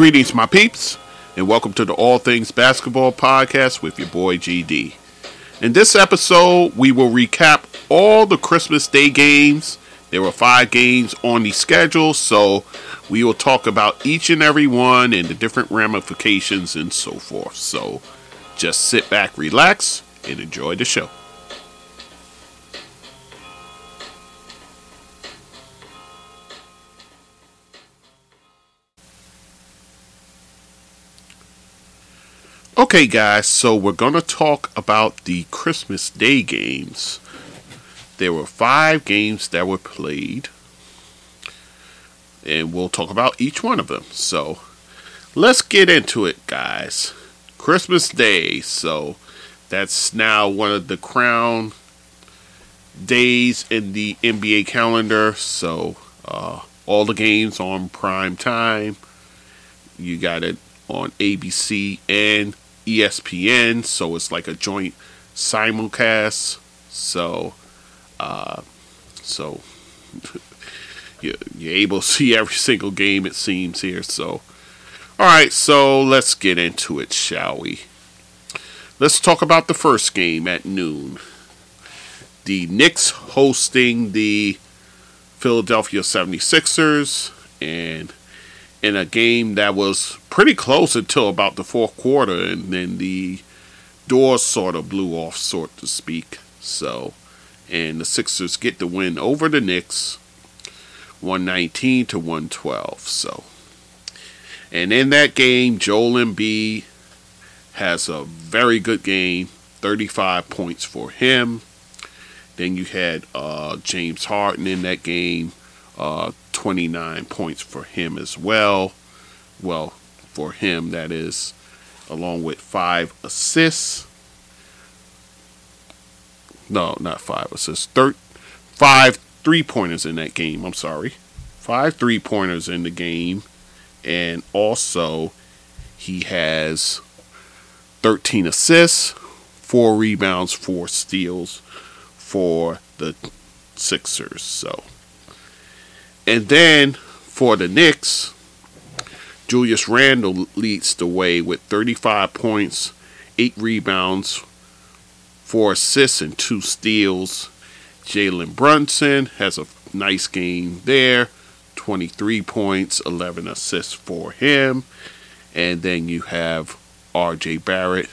Greetings, my peeps, and welcome to the All Things Basketball Podcast with your boy GD. In this episode, we will recap all the Christmas Day games. There were five games on the schedule, so we will talk about each and every one and the different ramifications and so forth. So just sit back, relax, and enjoy the show. Okay, guys, so we're going to talk about the Christmas Day games. There were five games that were played, and we'll talk about each one of them. So let's get into it, guys. Christmas Day, so that's now one of the crown days in the NBA calendar. So uh, all the games on prime time. You got it on ABC and ESPN, so it's like a joint simulcast. So, uh, so you're, you're able to see every single game it seems here. So, all right, so let's get into it, shall we? Let's talk about the first game at noon. The Knicks hosting the Philadelphia 76ers and in a game that was pretty close until about the fourth quarter, and then the doors sort of blew off, sort to speak. So, and the Sixers get the win over the Knicks, 119 to 112. So, and in that game, Joel Embiid has a very good game, 35 points for him. Then you had uh, James Harden in that game, uh, 29 points for him as well. Well, for him, that is, along with five assists. No, not five assists. Thir- five three pointers in that game. I'm sorry. Five three pointers in the game. And also, he has 13 assists, four rebounds, four steals for the Sixers. So and then for the Knicks, Julius Randle leads the way with 35 points, 8 rebounds, 4 assists, and 2 steals. Jalen Brunson has a nice game there 23 points, 11 assists for him. And then you have RJ Barrett.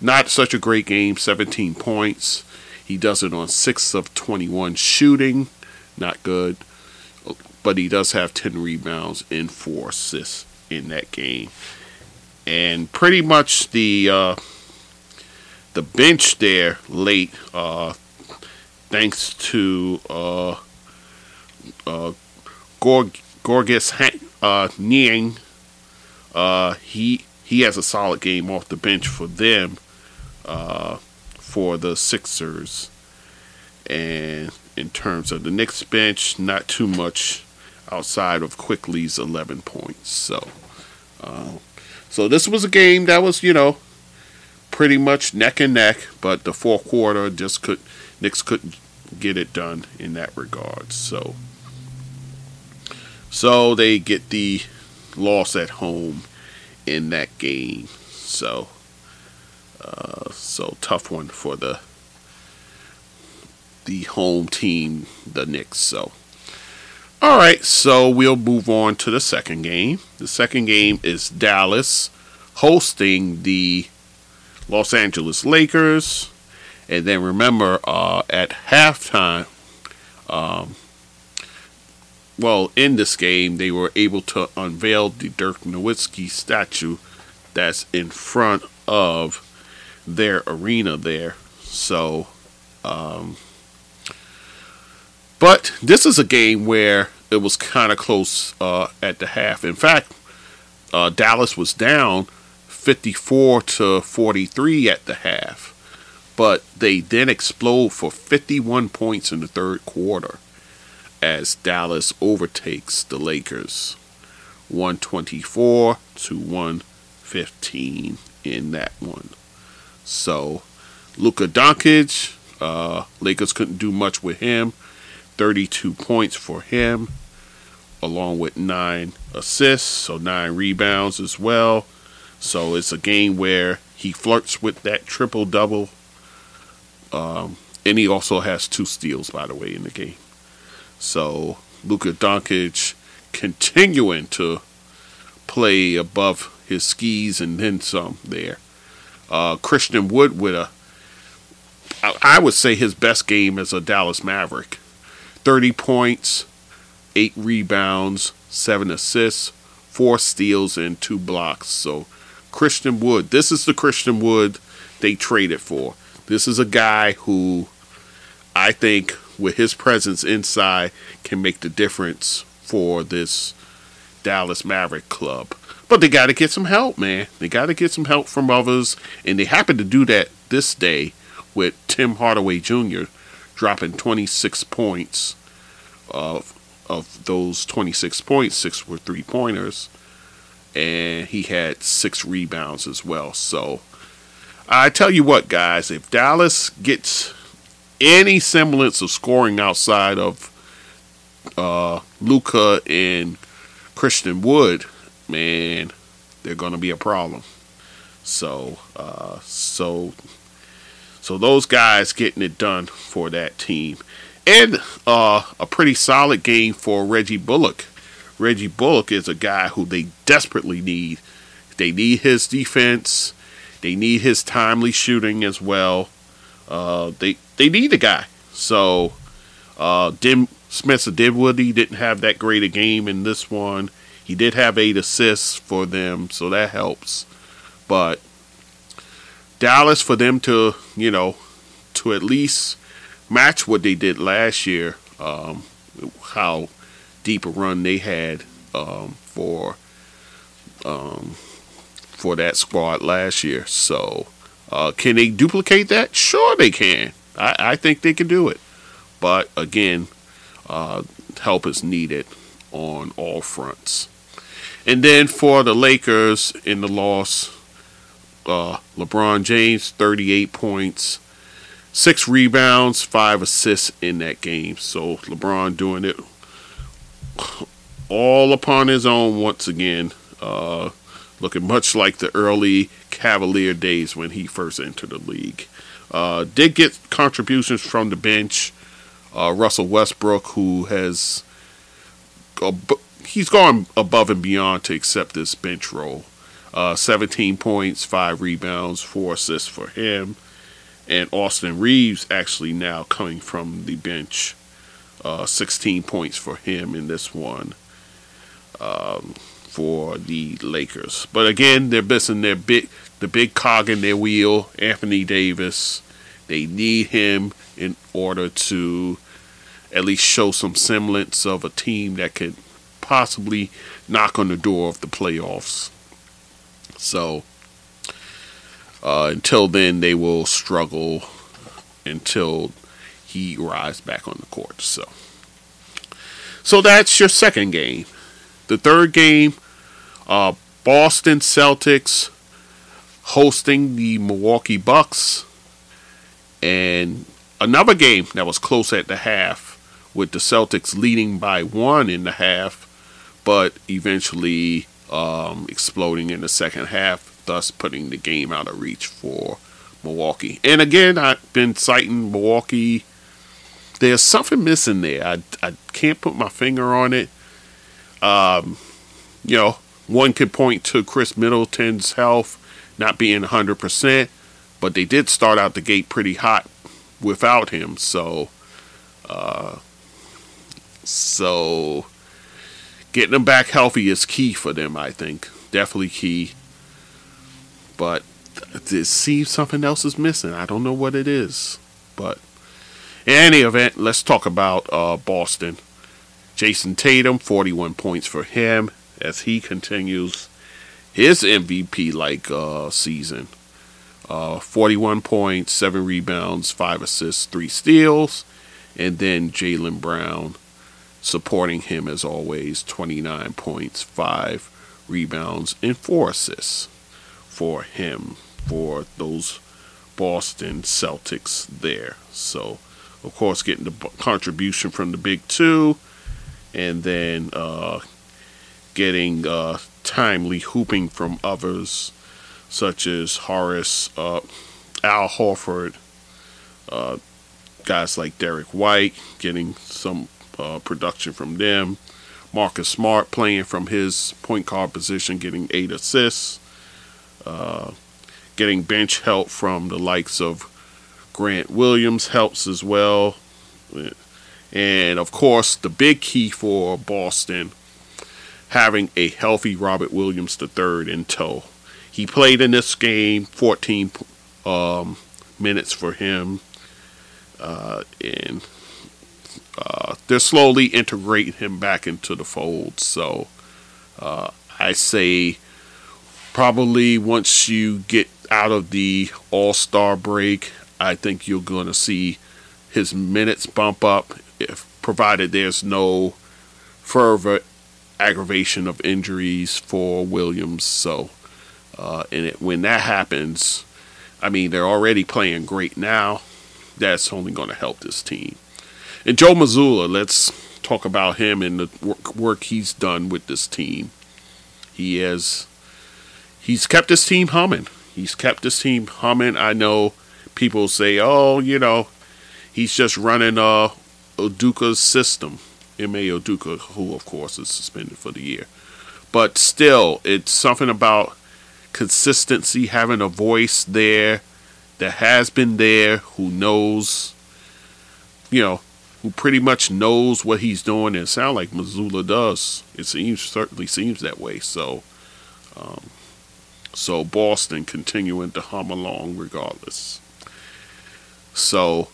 Not such a great game, 17 points. He does it on 6 of 21 shooting. Not good but he does have 10 rebounds and 4 assists in that game. And pretty much the uh, the bench there late, uh, thanks to uh, uh, Gorg- Gorgis uh, Niang, uh, he he has a solid game off the bench for them uh, for the Sixers. And in terms of the Knicks bench, not too much outside of Quickley's 11 points. So, uh, so this was a game that was, you know, pretty much neck and neck, but the fourth quarter just could Knicks couldn't get it done in that regard. So, so they get the loss at home in that game. So, uh, so tough one for the the home team, the Knicks. So. All right, so we'll move on to the second game. The second game is Dallas hosting the Los Angeles Lakers. And then remember, uh, at halftime, um, well, in this game, they were able to unveil the Dirk Nowitzki statue that's in front of their arena there. So, um, but this is a game where it was kind of close uh, at the half. In fact, uh, Dallas was down 54 to 43 at the half, but they then explode for 51 points in the third quarter as Dallas overtakes the Lakers 124 to 115 in that one. So, Luka Doncic, uh, Lakers couldn't do much with him. 32 points for him. along with nine assists, so nine rebounds as well. So it's a game where he flirts with that triple double. Um, and he also has two steals, by the way, in the game. So Luka Doncic continuing to play above his skis and then some there. Uh, Christian Wood with a, I would say his best game as a Dallas Maverick. 30 points, 8 rebounds, 7 assists, 4 steals, and 2 blocks. So Christian Wood, this is the Christian Wood they traded for. This is a guy who I think with his presence inside can make the difference for this Dallas Maverick club. But they got to get some help, man. They got to get some help from others, and they happen to do that this day with Tim Hardaway Jr. dropping 26 points. Of of those 26 points, six were three pointers, and he had six rebounds as well. So I tell you what, guys, if Dallas gets any semblance of scoring outside of uh, Luka and Christian Wood, man, they're going to be a problem. So, uh, so, so those guys getting it done for that team, and uh, a pretty solid game for Reggie Bullock. Reggie Bullock is a guy who they desperately need. They need his defense. They need his timely shooting as well. Uh, they they need the guy. So, uh, Dim Spencer Dinwiddie didn't have that great a game in this one. He did have eight assists for them, so that helps. But Dallas, for them to, you know, to at least match what they did last year, um, how deep a run they had um, for um, for that squad last year. So, uh, can they duplicate that? Sure, they can. I, I think they can do it. But again, uh, help is needed on all fronts. And then for the Lakers in the loss, uh, LeBron James, 38 points, six rebounds, five assists in that game. So LeBron doing it all upon his own once again. Uh, looking much like the early Cavalier days when he first entered the league. Uh, did get contributions from the bench. Uh, Russell Westbrook, who has he's gone above and beyond to accept this bench role. Uh, 17 points, five rebounds, four assists for him, and Austin Reaves actually now coming from the bench. Uh, 16 points for him in this one um, for the Lakers. But again, they're missing their big, the big cog in their wheel, Anthony Davis. They need him in order to at least show some semblance of a team that could possibly knock on the door of the playoffs. So uh, until then, they will struggle until he arrives back on the court. So, so that's your second game. The third game, uh, Boston Celtics hosting the Milwaukee Bucks, and another game that was close at the half, with the Celtics leading by one in the half but eventually um, exploding in the second half, thus putting the game out of reach for Milwaukee. And again, I've been citing Milwaukee. There's something missing there. I, I can't put my finger on it. Um, you know, one could point to Khris Middleton's health not being 100%, but they did start out the gate pretty hot without him. So, uh, so getting them back healthy is key for them, I think. Definitely key. But it seems something else is missing. I don't know what it is. But in any event, let's talk about uh, Boston. Jayson Tatum, 41 points for him as he continues his MVP like uh, season. Uh, 41 points, 7 rebounds, 5 assists, 3 steals. And then Jaylen Brown, supporting him as always 29 points, 5 rebounds, and 4 assists for him for those Boston Celtics there. So, of course, getting the contribution from the big two and then uh, getting uh, timely hooping from others such as Horace, uh, Al Horford, uh, guys like Derrick White, getting some uh, production from them. Marcus Smart playing from his point guard position, getting eight assists. Uh, getting bench help from the likes of Grant Williams helps as well. And of course, the big key for Boston having a healthy Robert Williams III in tow. He played in this game 14 um, minutes for him. Uh, and uh, they're slowly integrating him back into the fold. So uh, I say probably once you get out of the All Star break, I think you're going to see his minutes bump up, if provided there's no further aggravation of injuries for Williams. So, uh, and it, when that happens, I mean they're already playing great now. That's only going to help this team. And Joe Mazzulla, let's talk about him and the work, work he's done with this team. He has he's kept his team humming. He's kept his team humming. I know people say, "Oh, you know, he's just running uh Udoka's system." Ime Udoka, who of course is suspended for the year, but still, it's something about consistency, having a voice there that has been there, who knows, you know, who pretty much knows what he's doing. And sound like Mazzulla does. It seems certainly seems that way. So, um, so Boston continuing to hum along regardless. So,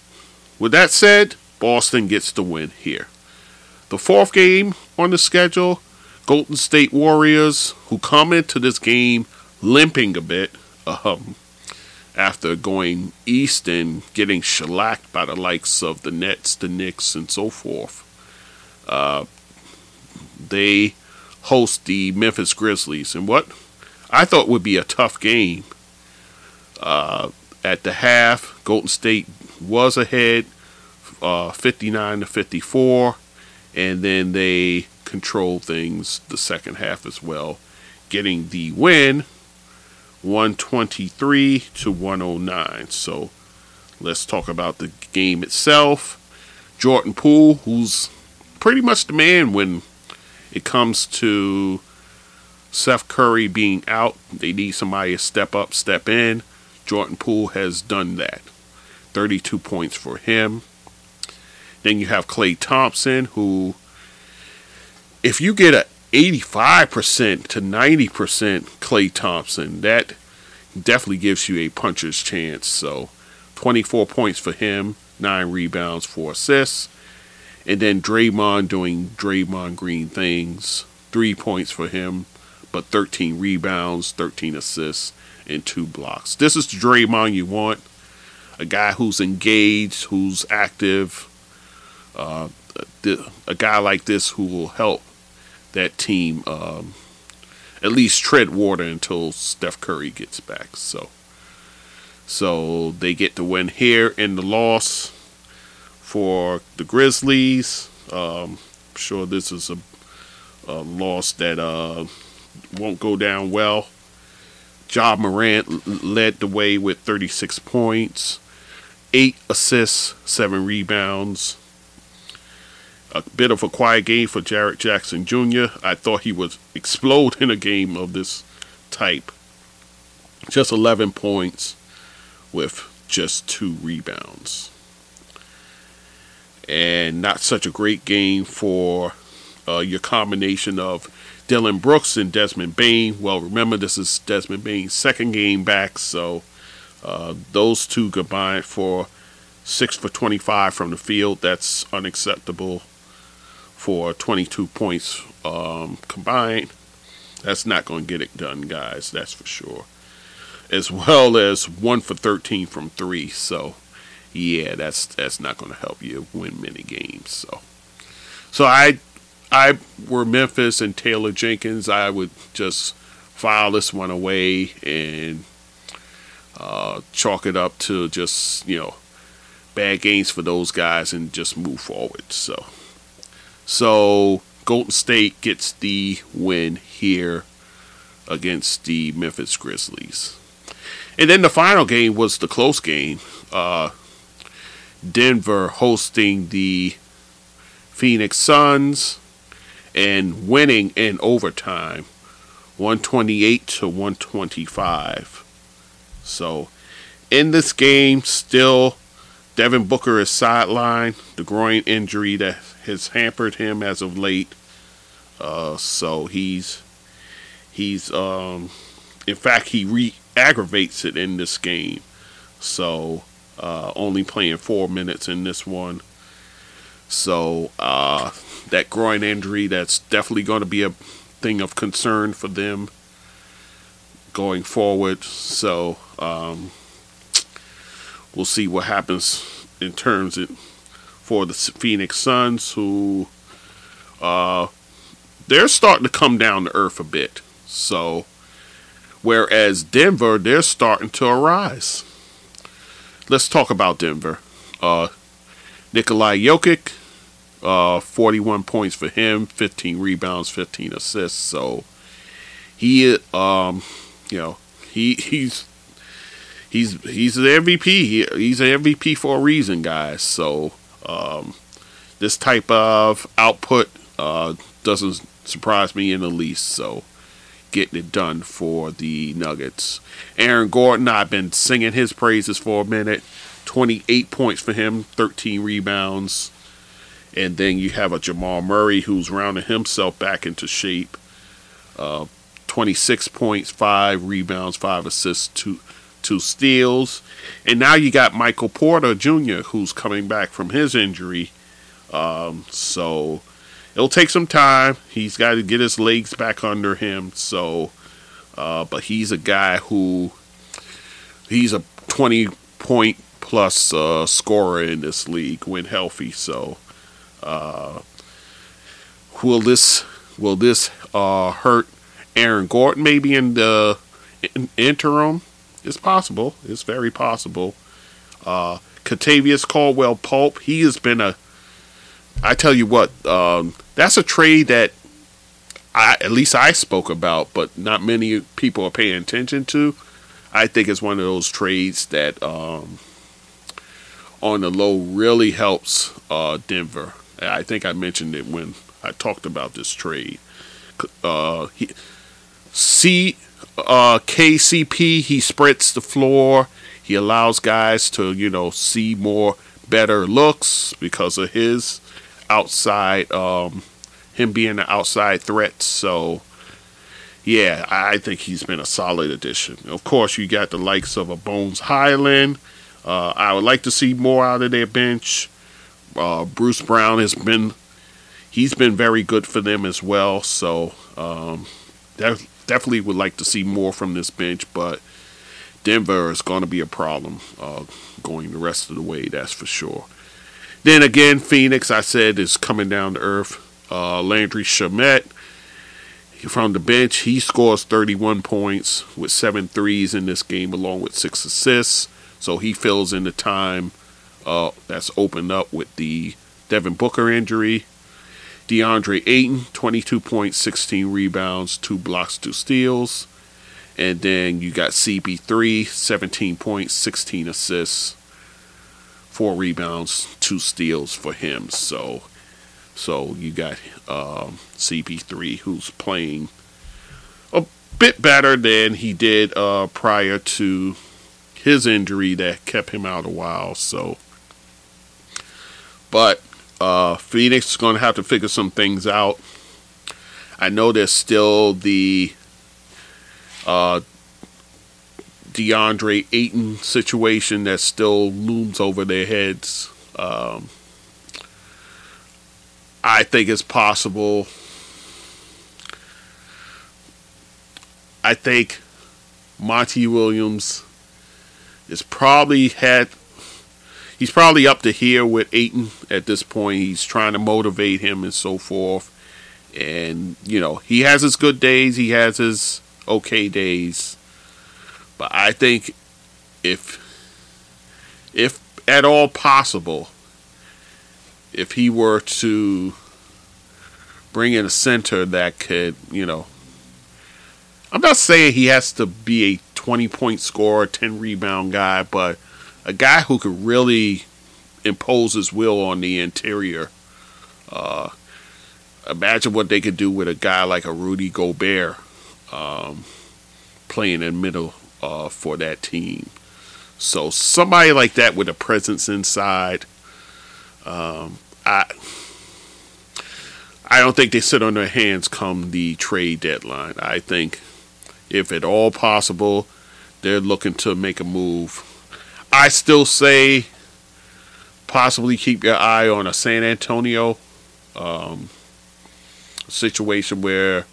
with that said, Boston gets the win here. The fourth game on the schedule, Golden State Warriors, who come into this game limping a bit um, after going east and getting shellacked by the likes of the Nets, the Knicks, and so forth. Uh, they host the Memphis Grizzlies, and what I thought would be a tough game. Uh, at the half, Golden State was ahead, uh, 59 to 54, and then they controlled things the second half as well, getting the win, 123 to 109. So let's talk about the game itself. Jordan Poole, who's pretty much the man when it comes to Seth Curry being out, they need somebody to step up, step in. Jordan Poole has done that. 32 points for him. Then you have Klay Thompson, who, if you get a 85% to 90% Klay Thompson, that definitely gives you a puncher's chance. So 24 points for him, 9 rebounds, 4 assists. And then Draymond doing Draymond Green things, 3 points for him, but 13 rebounds, 13 assists, and 2 blocks. This is the Draymond you want. A guy who's engaged, who's active. Uh, a guy like this who will help that team um, at least tread water until Steph Curry gets back. So, so they get the win here in the loss for the Grizzlies. Um, I'm sure this is a, a loss that uh, won't go down well. Ja Morant led the way with 36 points, 8 assists, 7 rebounds. A bit of a quiet game for Jaren Jackson Jr. I thought he would explode in a game of this type. Just 11 points with just 2 rebounds. And not such a great game for uh, your combination of Dillon Brooks and Desmond Bane. Well, remember, this is Desmond Bane's second game back, so uh, those two combined for 6 for 25 from the field. That's unacceptable for 22 points um, combined. That's not going to get it done, guys, that's for sure. As well as 1 for 13 from 3, so yeah, that's that's not going to help you win many games. So, so I I were Memphis and Taylor Jenkins, I would just file this one away and uh, chalk it up to just you know bad games for those guys and just move forward. So, So Golden State gets the win here against the Memphis Grizzlies. And then the final game was the close game. Uh, Denver hosting the Phoenix Suns and winning in overtime 128 to 125. So in this game, still Devin Booker is sidelined. The groin injury that has hampered him as of late. Uh, so he's he's um, in fact he re-aggravates it in this game. So uh, only playing four minutes in this one. So uh, that groin injury that's definitely going to be a thing of concern for them going forward. So um, we'll see what happens in terms of for the Phoenix Suns, who uh, they're starting to come down to earth a bit. So, whereas Denver, they're starting to arise. Let's talk about Denver. Uh, Nikolai Jokic, uh, 41 points for him, 15 rebounds, 15 assists. So he, um, you know, he he's he's he's the MVP. He, he's an MVP for a reason, guys. So um, this type of output uh, doesn't surprise me in the least. So getting it done for the Nuggets. Aaron Gordon, I've been singing his praises for a minute. 28 points for him, 13 rebounds. And then you have a Jamal Murray who's rounding himself back into shape. Uh, 26 points, 5 rebounds, 5 assists, 2, two steals. And now you got Michael Porter Jr., who's coming back from his injury. Um, so it'll take some time. He's got to get his legs back under him. So, uh, but he's a guy who he's a 20 point plus uh, scorer in this league when healthy. So, uh, will this will this uh, hurt Aaron Gordon maybe in the in- interim? It's possible. It's very possible. Uh, Kentavious Caldwell Pope, he has been a. I tell you what, um, that's a trade that I at least I spoke about, but not many people are paying attention to. I think it's one of those trades that um, on the low really helps uh, Denver. I think I mentioned it when I talked about this trade. Uh, he, C uh, KCP, he spreads the floor. He allows guys to, you know, see more better looks because of his outside, um, him being an outside threat. So, yeah, I think he's been a solid addition. Of course, you got the likes of a Bones Hyland. Uh, I would like to see more out of their bench. Uh, Bruce Brown has been, he's been very good for them as well. So, um, that definitely would like to see more from this bench, but Denver is going to be a problem uh, going the rest of the way, that's for sure. Then again, Phoenix, I said, is coming down to earth. Uh, Landry Shamet from the bench, he scores 31 points with seven threes in this game, along with six assists. So he fills in the time uh, that's opened up with the Devin Booker injury. DeAndre Ayton, 22 points, 16 rebounds, 2 blocks, 2 steals. And then you got CP3, 17 points, 16 assists, 4 rebounds, 2 steals for him. So so you got um, CP3 who's playing a bit better than he did uh, prior to his injury that kept him out a while. So, but uh, Phoenix is going to have to figure some things out. I know there's still the uh, DeAndre Ayton situation that still looms over their heads. Um, I think it's possible. I think Monty Williams is probably had he's probably up to here with Ayton at this point. He's trying to motivate him and so forth. And, you know, he has his good days, he has his okay days. But I think if if at all possible, if he were to bring in a center that could, you know, I'm not saying he has to be a 20 point scorer, 10 rebound guy, but a guy who could really impose his will on the interior. Uh, imagine what they could do with a guy like a Rudy Gobert um, playing in middle uh, for that team. So somebody like that with a presence inside, um, I I don't think they sit on their hands come the trade deadline. I think if at all possible, they're looking to make a move. I still say possibly keep your eye on a San Antonio um, situation where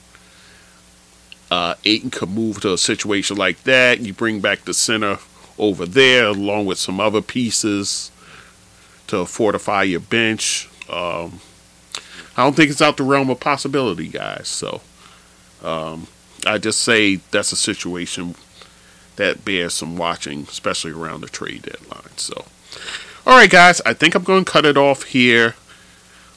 uh, Ayton could move to a situation like that. You bring back the center over there along with some other pieces to fortify your bench. Um, I don't think it's out the realm of possibility, guys. So um, I just say that's a situation that bears some watching, especially around the trade deadline. So, all right, guys, I think I'm going to cut it off here.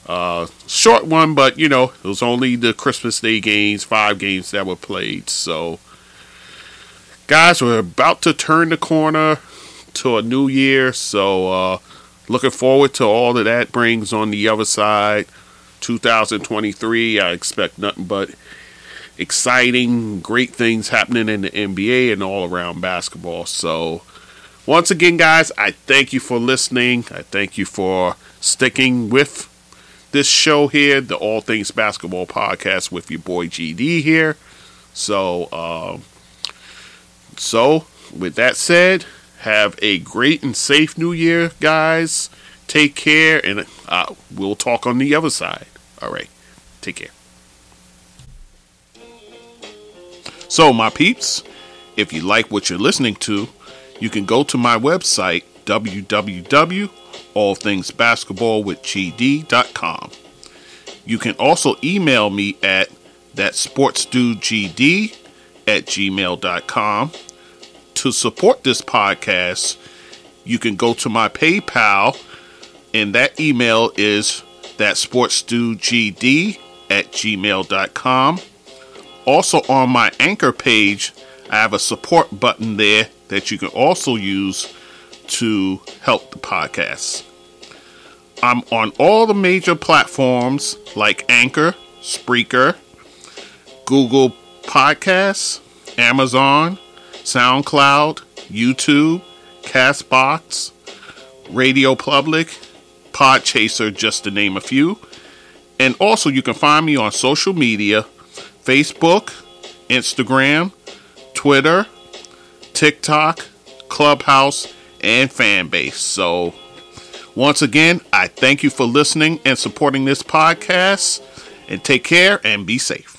Uh, short one, but you know, it was only the Christmas Day games, five games that were played. So, guys, we're about to turn the corner to a new year. So, uh, looking forward to all that that brings on the other side. 2023, I expect nothing but exciting, great things happening in the NBA and all around basketball. So, once again, guys, I thank you for listening. I thank you for sticking with this show here, the All Things Basketball podcast with your boy GD here. So, uh, so with that said, have a great and safe New Year, guys. Take care, and uh, we'll talk on the other side. All right, take care. So, my peeps, if you like what you're listening to, you can go to my website, www.allthingsbasketballwithgd.com. You can also email me at thatsportsdudegd at gmail.com. To support this podcast, you can go to my PayPal, and that email is thatsportsdudegd at gmail.com. Also, on my anchor page, I have a support button there that you can also use to help the podcast. I'm on all the major platforms like Anchor, Spreaker, Google Podcasts, Amazon, SoundCloud, YouTube, Castbox, Radio Public, Podchaser, just to name a few. And also, you can find me on social media Facebook, Instagram, Twitter, TikTok, Clubhouse, and Fanbase. So, once again, I thank you for listening and supporting this podcast. And take care and be safe.